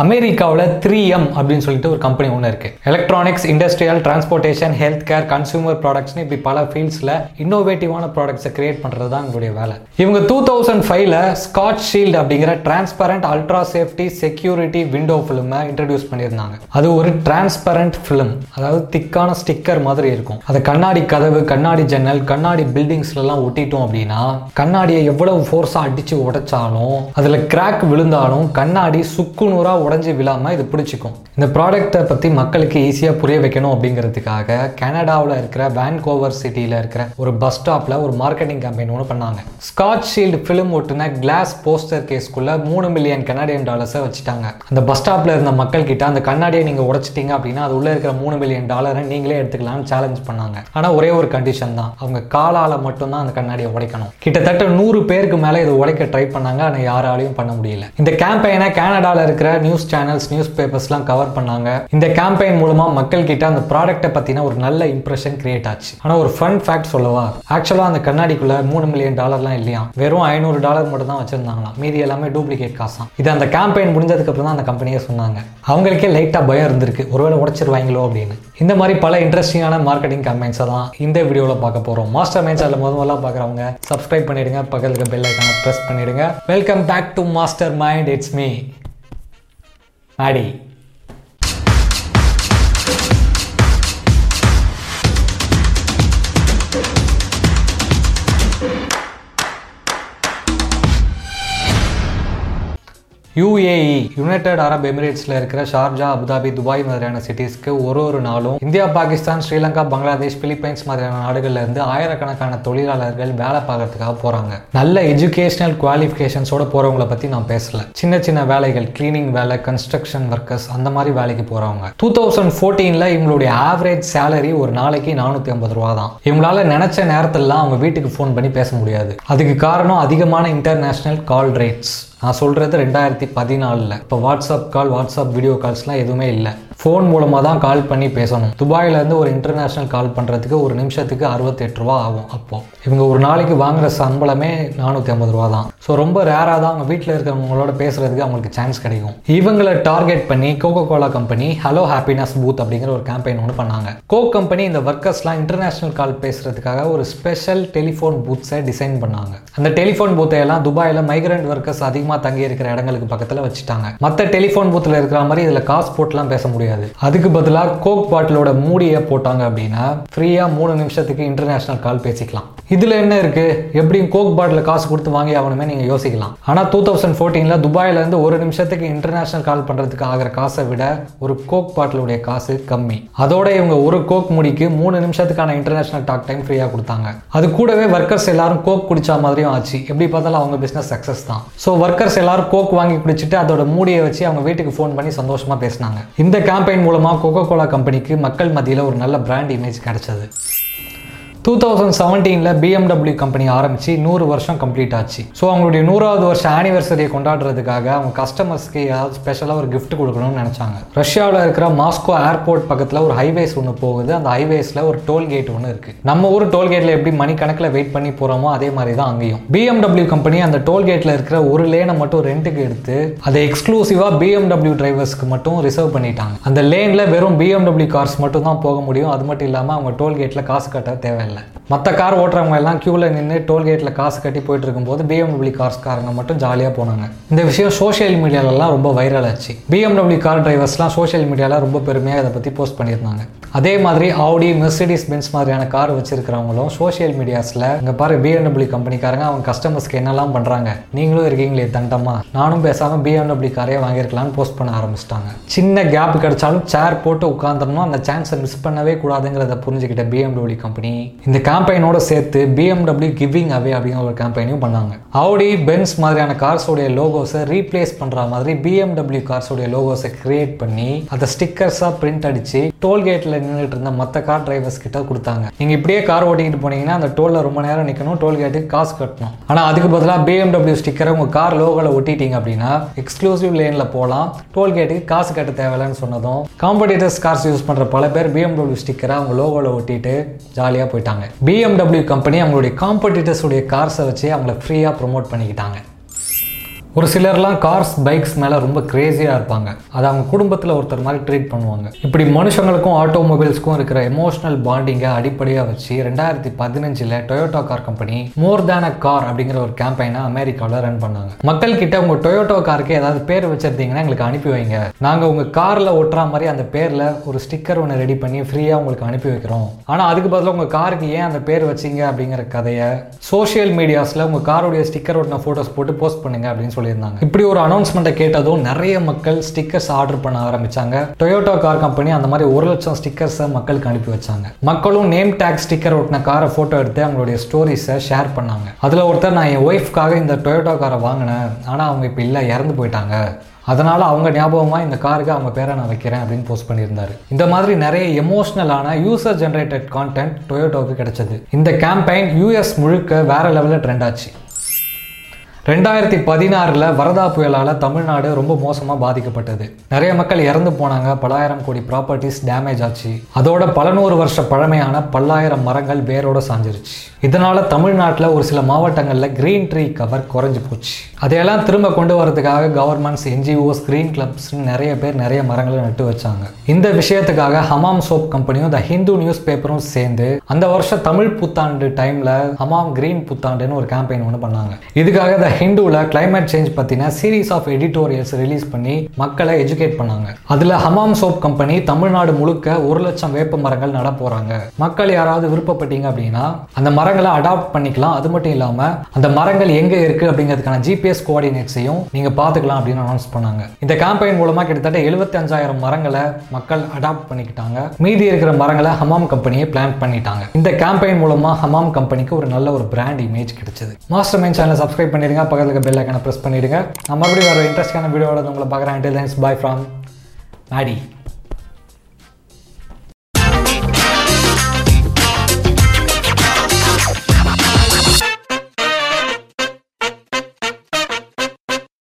அமெரிக்காவில் three M அப்படின்னு சொல்லிட்டு ஒரு கம்பெனி ஒன்று இருக்கு. Electronics industrial transportation health care consumer ப்ராடக்ட்ஸ்னு இப்படி பல ஃபீல்ட்ஸில் இன்னோவேட்டிவான ப்ராடக்ட்ஸை கிரியேட் பண்ணுறது தான் இவங்களுடைய வேலை. இவங்க டூ தௌசண்ட் ஃபைவ்ல ஸ்காட்ச் ஷீல்டு அப்படிங்கிற transparent ultra safety security window ஃபிலிமை introduce பண்ணியிருந்தாங்க. அது ஒரு டிரான்ஸ்பரண்ட் ஃபிலிம் அதாவது திக்கான ஸ்டிக்கர் மாதிரி இருக்கும். அதை கண்ணாடி கதவு கண்ணாடி ஜன்னல் கண்ணாடி பில்டிங்ஸ்லாம் ஒட்டிட்டோம் அப்படின்னா கண்ணாடியை எவ்வளவு ஃபோர்ஸாக அடித்து உடைச்சாலும் அதில் கிராக் விழுந்தாலும் கண்ணாடி சுக்குநூறாக உடைஞ்சு விழாமல் இது பிடிச்சிக்கும். இந்த ப்ராடக்ட்டை பற்றி மக்களுக்கு ஈஸியாக புரிய வைக்கணும் அப்படிங்கிறதுக்காக கனடாவில் இருக்கிற வேன்கோவர் சிட்டியில் இருக்கிற ஒரு பஸ் ஸ்டாப்பில் ஒரு மார்க்கெட்டிங் கேம்பெயின் ஒன்று பண்ணாங்க. ஸ்காட்ச் ஷீல்டு ஃபிலிம் ஒட்டுன கிளாஸ் போஸ்டர் கேஸ்க்குள்ள மூணு மில்லியன் கனடியன் டாலர்ஸை வச்சுட்டாங்க. அந்த பஸ் ஸ்டாப்பில் இருந்த மக்கள் கிட்ட அந்த கண்ணாடியை நீங்கள் உடைச்சிட்டீங்க அப்படின்னா அது உள்ளே இருக்கிற மூணு மில்லியன் டாலரை நீங்களே எடுத்துக்கலாம்னு சேலஞ்ச் பண்ணாங்க. ஆனால் ஒரே ஒரு கண்டிஷன் தான். அவங்க காலால் மட்டும்தான் அந்த கண்ணாடியை உடைக்கணும். கிட்டத்தட்ட நூறு பேருக்கு மேலே இதை உடைக்க ட்ரை பண்ணாங்க. ஆனால் யாராலையும் பண்ண முடியல. இந்த கேம்பெயினை கனடாவில் இருக்கிற நியூஸ் சேனல்ஸ் நியூஸ் பேப்பர்ஸ்லாம் கவர் பண்ணாங்க. இந்த கேம்பெயின் மூலமா மக்கள் கிட்ட அந்த ப்ராடக்ட்டை பத்தின ஒரு நல்ல இம்ப்ரெஷன் கிரியேட் ஆச்சு. ஆனா ஒரு ஃபன் ஃபேக்ட் சொல்லவா? ஆக்சுவலா அந்த கண்ணாடிக்குள்ள மூணு மில்லியன் டாலர்லாம் இல்லையா வெறும் ஐநூறு டாலர் மட்டும் தான் வச்சிருந்தாங்களாம். மீதி எல்லாமே டூப்ளிகேட் காசா இது அந்த கேம்பெயின் முடிஞ்சதுக்கு அப்புறம் தான் அந்த கம்பெனியே சொன்னாங்க. அவங்களுக்கே லைட்டா பயம் இருந்திருக்கு. ஒருவேளை உடைச்சிருவாங்களோ அப்படின்னு. இந்த மாதிரி பல இன்ட்ரெஸ்டிங்கான மார்க்கெட்டிங் கம்பெனிஸை தான் இந்த வீடியோவில் பார்க்க போகிறோம் மாஸ்டர் மைண்ட் சேனல் முதல் முதல்ல பார்க்குறவங்க சப்ஸ்கிரைப் பண்ணிடுங்க. பக்கத்துக்கு பெல் ஐக்கான ப்ரெஸ் பண்ணிடுங்க. Welcome back to master mind it's me Aadi UAE United Arab எமிரேட்ஸில் இருக்கிற ஷார்ஜா அபுதாபி துபாய் மாதிரியான சிட்டிஸ்க்கு ஒரு ஒரு நாளும் இந்தியா பாகிஸ்தான் ஸ்ரீலங்கா பங்களாதேஷ் பிலிப்பைன்ஸ் மாதிரியான நாடுகள்ல இருந்து ஆயிரக்கணக்கான தொழிலாளர்கள் வேலை பார்க்கறதுக்காக போகிறாங்க நல்ல எஜுகேஷனல் குவாலிஃபிகேஷன்ஸோட போகிறவங்கள பற்றி நான் பேசல. சின்ன சின்ன வேலைகள் கிளீனிங் வேலை கன்ஸ்ட்ரக்ஷன் ஒர்க்கர்ஸ் அந்த மாதிரி வேலைக்கு போகிறவங்க டூ தௌசண்ட் ஃபோர்டீனில் இவங்களுடைய ஆவரேஜ் சேலரி ஒரு நாளைக்கு நானூற்றி ஐம்பது ரூபா தான். இவங்களால நினச்ச நேரத்திலலாம் அவங்க வீட்டுக்கு ஃபோன் பண்ணி பேச முடியாது. அதுக்கு காரணம் அதிகமான இன்டர்நேஷனல் கால் ரேட்ஸ் நான் சொல்கிறது ரெண்டாயிரத்தி பதினாலில். இப்போ வாட்ஸ்அப் கால் வாட்ஸ்அப் வீடியோ கால்ஸ்லாம் எதுவுமே இல்லை. ஃபோன் மூலமாக தான் கால் பண்ணி பேசணும். துபாயிலேருந்து ஒரு இன்டர்நேஷ்னல் கால் பண்ணுறதுக்கு ஒரு நிமிஷத்துக்கு அறுபத்தெட்டு ரூபா ஆகும் அப்போது இவங்க ஒரு நாளைக்கு வாங்குற சம்பளமே நானூற்றி ஐம்பது ரூபா தான். ஸோ ரொம்ப ரேராக தான் அவங்க வீட்டில் இருக்கிறவங்களோட பேசுகிறதுக்கு அவங்களுக்கு சான்ஸ் கிடைக்கும். இவங்களை டார்கெட் பண்ணி Coca Cola company hello happiness booth அப்படிங்கிற ஒரு கேம்பெயின் ஒன்று பண்ணாங்க. கோக் கம்பெனி இந்த ஒர்க்கர்ஸ்லாம் இன்டர்நேஷ்னல் கால் பேசுகிறதுக்காக ஒரு ஸ்பெஷல் டெலிஃபோன் பூத்ஸை டிசைன் பண்ணாங்க. அந்த டெலிஃபோன் பூத்தை எல்லாம் துபாயில் மைக்ரண்ட் ஒர்க்கர்ஸ் அதிகமாக தங்கி இருக்கிற இடங்களுக்கு பக்கத்தில் வச்சுட்டாங்க. மற்ற டெலிஃபோன் பூத்தில் இருக்கிற மாதிரி இதில் காசு போட்டுலாம் பேச முடியாது. அதுக்கு பதிலாக கோக் பாட்டிலோட மூடியை போட்டாங்க அப்படின்னா ஃப்ரீயாக மூணு நிமிஷத்துக்கு இன்டர்நேஷனல் கால் பேசிக்கலாம். இதில் என்ன இருக்கு? எப்படியும் கோக் பாட்டில் காசு கொடுத்து வாங்கி ஆகணுமே நீங்கள் யோசிக்கலாம். ஆனால் டூ தௌசண்ட் ஃபோர்டீனில் துபாயிலேருந்து ஒரு நிமிஷத்துக்கு இன்டர்நேஷனல் கால் பண்ணுறதுக்கு ஆகிற காசை விட ஒரு கோக் பாட்டிலுடைய காசு கம்மி. அதோட இவங்க ஒரு கோக் முடிக்கு மூணு நிமிஷத்துக்கான இன்டர்நேஷனல் டாக் டைம் ஃப்ரீயாக கொடுத்தாங்க. அது கூடவே ஒர்க்கர்ஸ் எல்லாரும் கோக் குடிச்சா மாதிரியும் ஆச்சு. எப்படி பார்த்தாலும் அவங்க பிஸ்னஸ் சக்ஸஸ் தான். ஸோ ஒர்க்கர்ஸ் எல்லாரும் கோக் வாங்கி குடிச்சிட்டு அதோட மூடியை வச்சு அவங்க வீட்டுக்கு ஃபோன் பண்ணி சந்தோஷமா பேசினாங்க. இந்த கேம்பெயின் மூலமா கோகோ கோலா கம்பெனிக்கு மக்கள் மத்தியில் ஒரு நல்ல பிராண்ட் இமேஜ் கிடைச்சது. டூ தௌசண்ட் செவன்டீனில் பிஎம்டபிள்யூ கம்பெனி ஆரம்பித்து நூறு வருஷம் கம்ப்ளீட் ஆச்சு. ஸோ அவங்களுடைய நூறாவது வருஷம் ஆனிவர்சரியை கொண்டாடுறதுக்காக அவங்க கஸ்டமர்ஸ்க்கு ஏதாவது ஸ்பெஷலாக ஒரு கிஃப்ட் கொடுக்கணும்னு நினச்சாங்க. ரஷ்யாவில் இருக்கிற மாஸ்கோ ஏர்போர்ட் பக்கத்தில் ஒரு ஹைவேஸ் ஒன்று போகுது. அந்த ஹைவேஸில் ஒரு டோல்கேட் ஒன்று இருக்குது நம்ம ஊர் டோல்கேட்டில் எப்படி மணிக்கணக்கில் வெயிட் பண்ணி போகிறோமோ அதே மாதிரி தான் அங்கேயும் பிஎம்டபிள்யூ கம்பெனி அந்த டோல்கேட்டில் இருக்கிற ஒரு லேனை மட்டும் ரெண்ட்டுக்கு எடுத்து அதை எக்ஸ்க்ளூசிவாக பிஎம்டபிள்யூ டிரைவர்ஸ்க்கு மட்டும் ரிசர்வ் பண்ணிட்டாங்க. அந்த லேனில் வெறும் பிஎம்டபிள்யூ கார்ஸ் மட்டும் தான் போக முடியும். அது மட்டும் இல்லாமல் அவங்க டோல் கேட்டில் காசு கட்ட தேவையில்லை மற்ற கார் ஓட்டுறவங்க எல்லாம் க்யூவில் நின்று டோல்கேட்டில் காசு கட்டி போயிட்டு இருக்கும்போது பிஎம்டபிள்யூ கார்ஸ்காரங்க மட்டும் ஜாலியாக போனாங்க. இந்த விஷயம் சோஷியல் மீடியாலலாம் ரொம்ப வைரல் ஆச்சு. பிஎம்டபிள்யூ கார் டிரைவர்ஸ்லாம் சோஷியல் மீடியாவில் ரொம்ப பெருமையாக இதை பற்றி போஸ்ட் பண்ணியிருந்தாங்க. அதே மாதிரி ஆடி மெர்சிடிஸ் பென்ஸ் மாதிரியான கார் வச்சிருக்கிறவங்களும் சோஷியல் மீடியாஸில் இங்கே பாரு பிஎன்டபிள்யூ கம்பெனிக்காரங்க அவங்க கஸ்டமர்ஸ்க்கு என்னெல்லாம் பண்ணுறாங்க நீங்களும் இருக்கீங்களே தண்டமா? நானும் பேசாமல் பிஎம்டபிள்யூ காரே வாங்கியிருக்கலாம்னு போஸ்ட் பண்ண ஆரம்பிச்சிட்டாங்க. சின்ன கேப் கிடைச்சாலும் சேர் போட்டு உட்காந்துடணும் அந்த சான்ஸை மிஸ் பண்ணவே கூடாதுங்கிறத புரிஞ்சுக்கிட்ட பிஎம்டபிள்யூ கம்பெனி இந்த கேம்பெயினோட சேர்த்து பிஎம்டபிள்யூ கிவிங் அவே அப்படிங்கிற ஒரு கேம்பெயினையும் பண்ணாங்க. ஆடி பென்ஸ் மாதிரியான கார்ஸோடைய லோகோஸை ரீப்ளேஸ் பண்ணுற மாதிரி பிஎம்டபிள்யூ கார்ஸோடைய லோகோஸை கிரியேட் பண்ணி அதை ஸ்டிக்கர்ஸாக பிரிண்ட் அடித்து டோல்கேட்டில் நின்றுட்டு இருந்த மற்ற கார் டிரைவர்ஸ் கிட்ட கொடுத்தாங்க. நீங்கள் இப்படியே கார் ஓட்டிக்கிட்டு போனீங்கன்னா அந்த டோலில் ரொம்ப நேரம் நிற்கணும் டோல்கேட்டுக்கு காசு கட்டணும். ஆனால் அதுக்கு பதிலாக பிஎம்டபிள்யூ ஸ்டிக்கரை உங்கள் கார் லோகோவில் ஒட்டிட்டீங்க அப்படின்னா எக்ஸ்க்ளூசிவ் லேனில் போகலாம் டோல்கேட்டுக்கு காசு கட்ட தேவையில்லைன்னு சொன்னதும் காம்படிட்டர்ஸ் கார்ஸ் யூஸ் பண்ணுற பல பேர் பிஎம்டபிள்யூ ஸ்டிக்கரை அவங்க லோகோவில் ஒட்டிட்டு ஜாலியாக போயிட்டாங்க. பிஎம்டபிள்யூ கம்பெனி அவங்களுடைய காம்படிட்டர்ஸ் உடைய கார்ஸை வச்சு அவங்கள ஃப்ரீயாக ப்ரொமோட் பண்ணிக்கிட்டாங்க. ஒரு சிலர்லாம் கார்ஸ் பைக்ஸ் மேலே ரொம்ப கிரேஸியாக இருப்பாங்க. அதை அவங்க குடும்பத்தில் ஒருத்தர் மாதிரி ட்ரீட் பண்ணுவாங்க. இப்படி மனுஷங்களுக்கும் ஆட்டோமொபைல்ஸ்க்கும் இருக்கிற எமோஷனல் பாண்டிங்கை அடிப்படையாக வச்சு ரெண்டாயிரத்தி பதினஞ்சில் Toyota car company more than a car அப்படிங்கிற ஒரு கேம்பெயினை அமெரிக்காவில் ரன் பண்ணாங்க. மக்கள் கிட்ட உங்கள் டொயோட்டோ காருக்கு ஏதாவது பேர் வச்சிருந்தீங்கன்னா எங்களுக்கு அனுப்பி வைங்க. நாங்கள் உங்கள் காரில் ஒட்டுற மாதிரி அந்த பேரில் ஒரு ஸ்டிக்கர் ஒன்று ரெடி பண்ணி ஃப்ரீயாக உங்களுக்கு அனுப்பி வைக்கிறோம். ஆனால் அதுக்கு பதிலாக உங்கள் காருக்கு ஏன் அந்த பேர் வச்சீங்க அப்படிங்கிற கதையை சோஷியல் மீடியாஸில் உங்கள் காருடைய ஸ்டிக்கர் ஒட்டின ஃபோட்டோஸ் போட்டு போஸ்ட் பண்ணுங்க அப்படின்னு சொல்லியிருந்தாங்க. இப்படி ஒரு அனௌன்ஸ்மெண்ட்டை கேட்டதும் நிறைய மக்கள் ஸ்டிக்கர்ஸ் ஆர்டர் பண்ண ஆரம்பிச்சாங்க. டொயோட்டோ கார் கம்பெனி அந்த மாதிரி ஒரு லட்சம் ஸ்டிக்கர்ஸை மக்களுக்கு அனுப்பி வச்சாங்க. மக்களும் நேம் டேக் ஸ்டிக்கர் ஒட்டின காரை ஃபோட்டோ எடுத்து அவங்களுடைய ஸ்டோரிஸை ஷேர் பண்ணாங்க. அதில் ஒருத்தர் நான் என் ஒய்ஃப்காக இந்த டொயோட்டோ காரை வாங்கினேன். ஆனால் அவங்க இப்போ இல்லை இறந்து போயிட்டாங்க. அதனால் அவங்க ஞாபகமாக இந்த காருக்கு அவங்க பேரை நான் வைக்கிறேன் அப்படின்னு போஸ்ட் பண்ணியிருந்தாரு. இந்த மாதிரி நிறைய எமோஷ்னலான யூசர் ஜென்ரேட்டட் கான்டென்ட் டொயோட்டோவுக்கு கிடைச்சது. இந்த கேம்பெயின் யூஎஸ் முழுக்க வேற லெவலில் ட்ரெண்ட் ஆச்சு. ரெண்டாயிரத்தி பதினாறில் வரதா புயலால் தமிழ்நாடு ரொம்ப மோசமாக பாதிக்கப்பட்டது. நிறைய மக்கள் இறந்து போனாங்க. பலாயிரம் கோடி ப்ராப்பர்ட்டிஸ் டேமேஜ் ஆச்சு. அதோட பல நூறு வருஷ பழமையான பல்லாயிரம் மரங்கள் வேரோட சாஞ்சிருச்சு. இதனால தமிழ்நாட்டில் ஒரு சில மாவட்டங்களில் கிரீன் ட்ரீ கவர் குறைஞ்சி போச்சு. அதையெல்லாம் திரும்ப கொண்டு வரதுக்காக கவர்மெண்ட்ஸ் என்ஜிஓஸ் கிரீன் கிளப்ஸ் நிறைய பேர் நிறைய மரங்களை நட்டு வச்சாங்க. இந்த விஷயத்துக்காக ஹமாம் சோப் கம்பெனியும் த ஹிந்து நியூஸ் பேப்பரும் சேர்ந்து அந்த வருஷம் தமிழ் புத்தாண்டு டைம்ல ஹமாம் கிரீன் புத்தாண்டுன்னு ஒரு கேம்பெயின் ஒன்று பண்ணாங்க. இதுக்காக த ஹிந்துவில் கிளைமேட் சேஞ்ச் பற்றின சீரீஸ் ஆஃப் எடிட்டோரியல்ஸ் ரிலீஸ் பண்ணி மக்களை எஜுகேட் பண்ணாங்க. அதில் ஹமாம் சோப் கம்பெனி தமிழ்நாடு முழுக்க ஒரு லட்சம் வேப்ப மரங்கள் நட போகிறாங்க மக்கள் யாராவது விருப்பப்பட்டீங்க அப்படின்னா அந்த மரங்களை அடாப்ட் பண்ணிக்கலாம். அது மட்டும் இல்லாமல் அந்த மரங்கள் எங்கே இருக்குது அப்படிங்கிறதுக்கான ஜிபிஎஸ் கோஆர்டினேட்ஸையும் நீங்கள் பார்த்துக்கலாம் அப்படின்னு அனௌன்ஸ் பண்ணாங்க. இந்த கேம்பெயின் மூலமாக கிட்டத்தட்ட எழுபத்தி அஞ்சாயிரம் மரங்களை மக்கள் அடாப்ட் பண்ணிக்கிட்டாங்க. மீதி இருக்கிற மரங்களை ஹமாம் கம்பெனியை பிளான் பண்ணிட்டாங்க. இந்த கேம்பெயின் மூலமாக ஹமாம் கம்பெனிக்கு ஒரு நல்ல ஒரு பிராண்ட் இமேஜ் கிடைச்சது. மாஸ்டர் மைண்ட் சேனலை சப்ஸ்கிரைப் பண்ணிடுங்க. பண்ணிடுங்க பக்கத்தில் இருக்க பெல் ஐக்கனை ப்ரெஸ் பண்ணிவிடுங்க நான் மறுபடியும் வேறு இன்ட்ரெஸ்டான வீடியோட உங்களை பார்க்குறேன். Bye from Maddy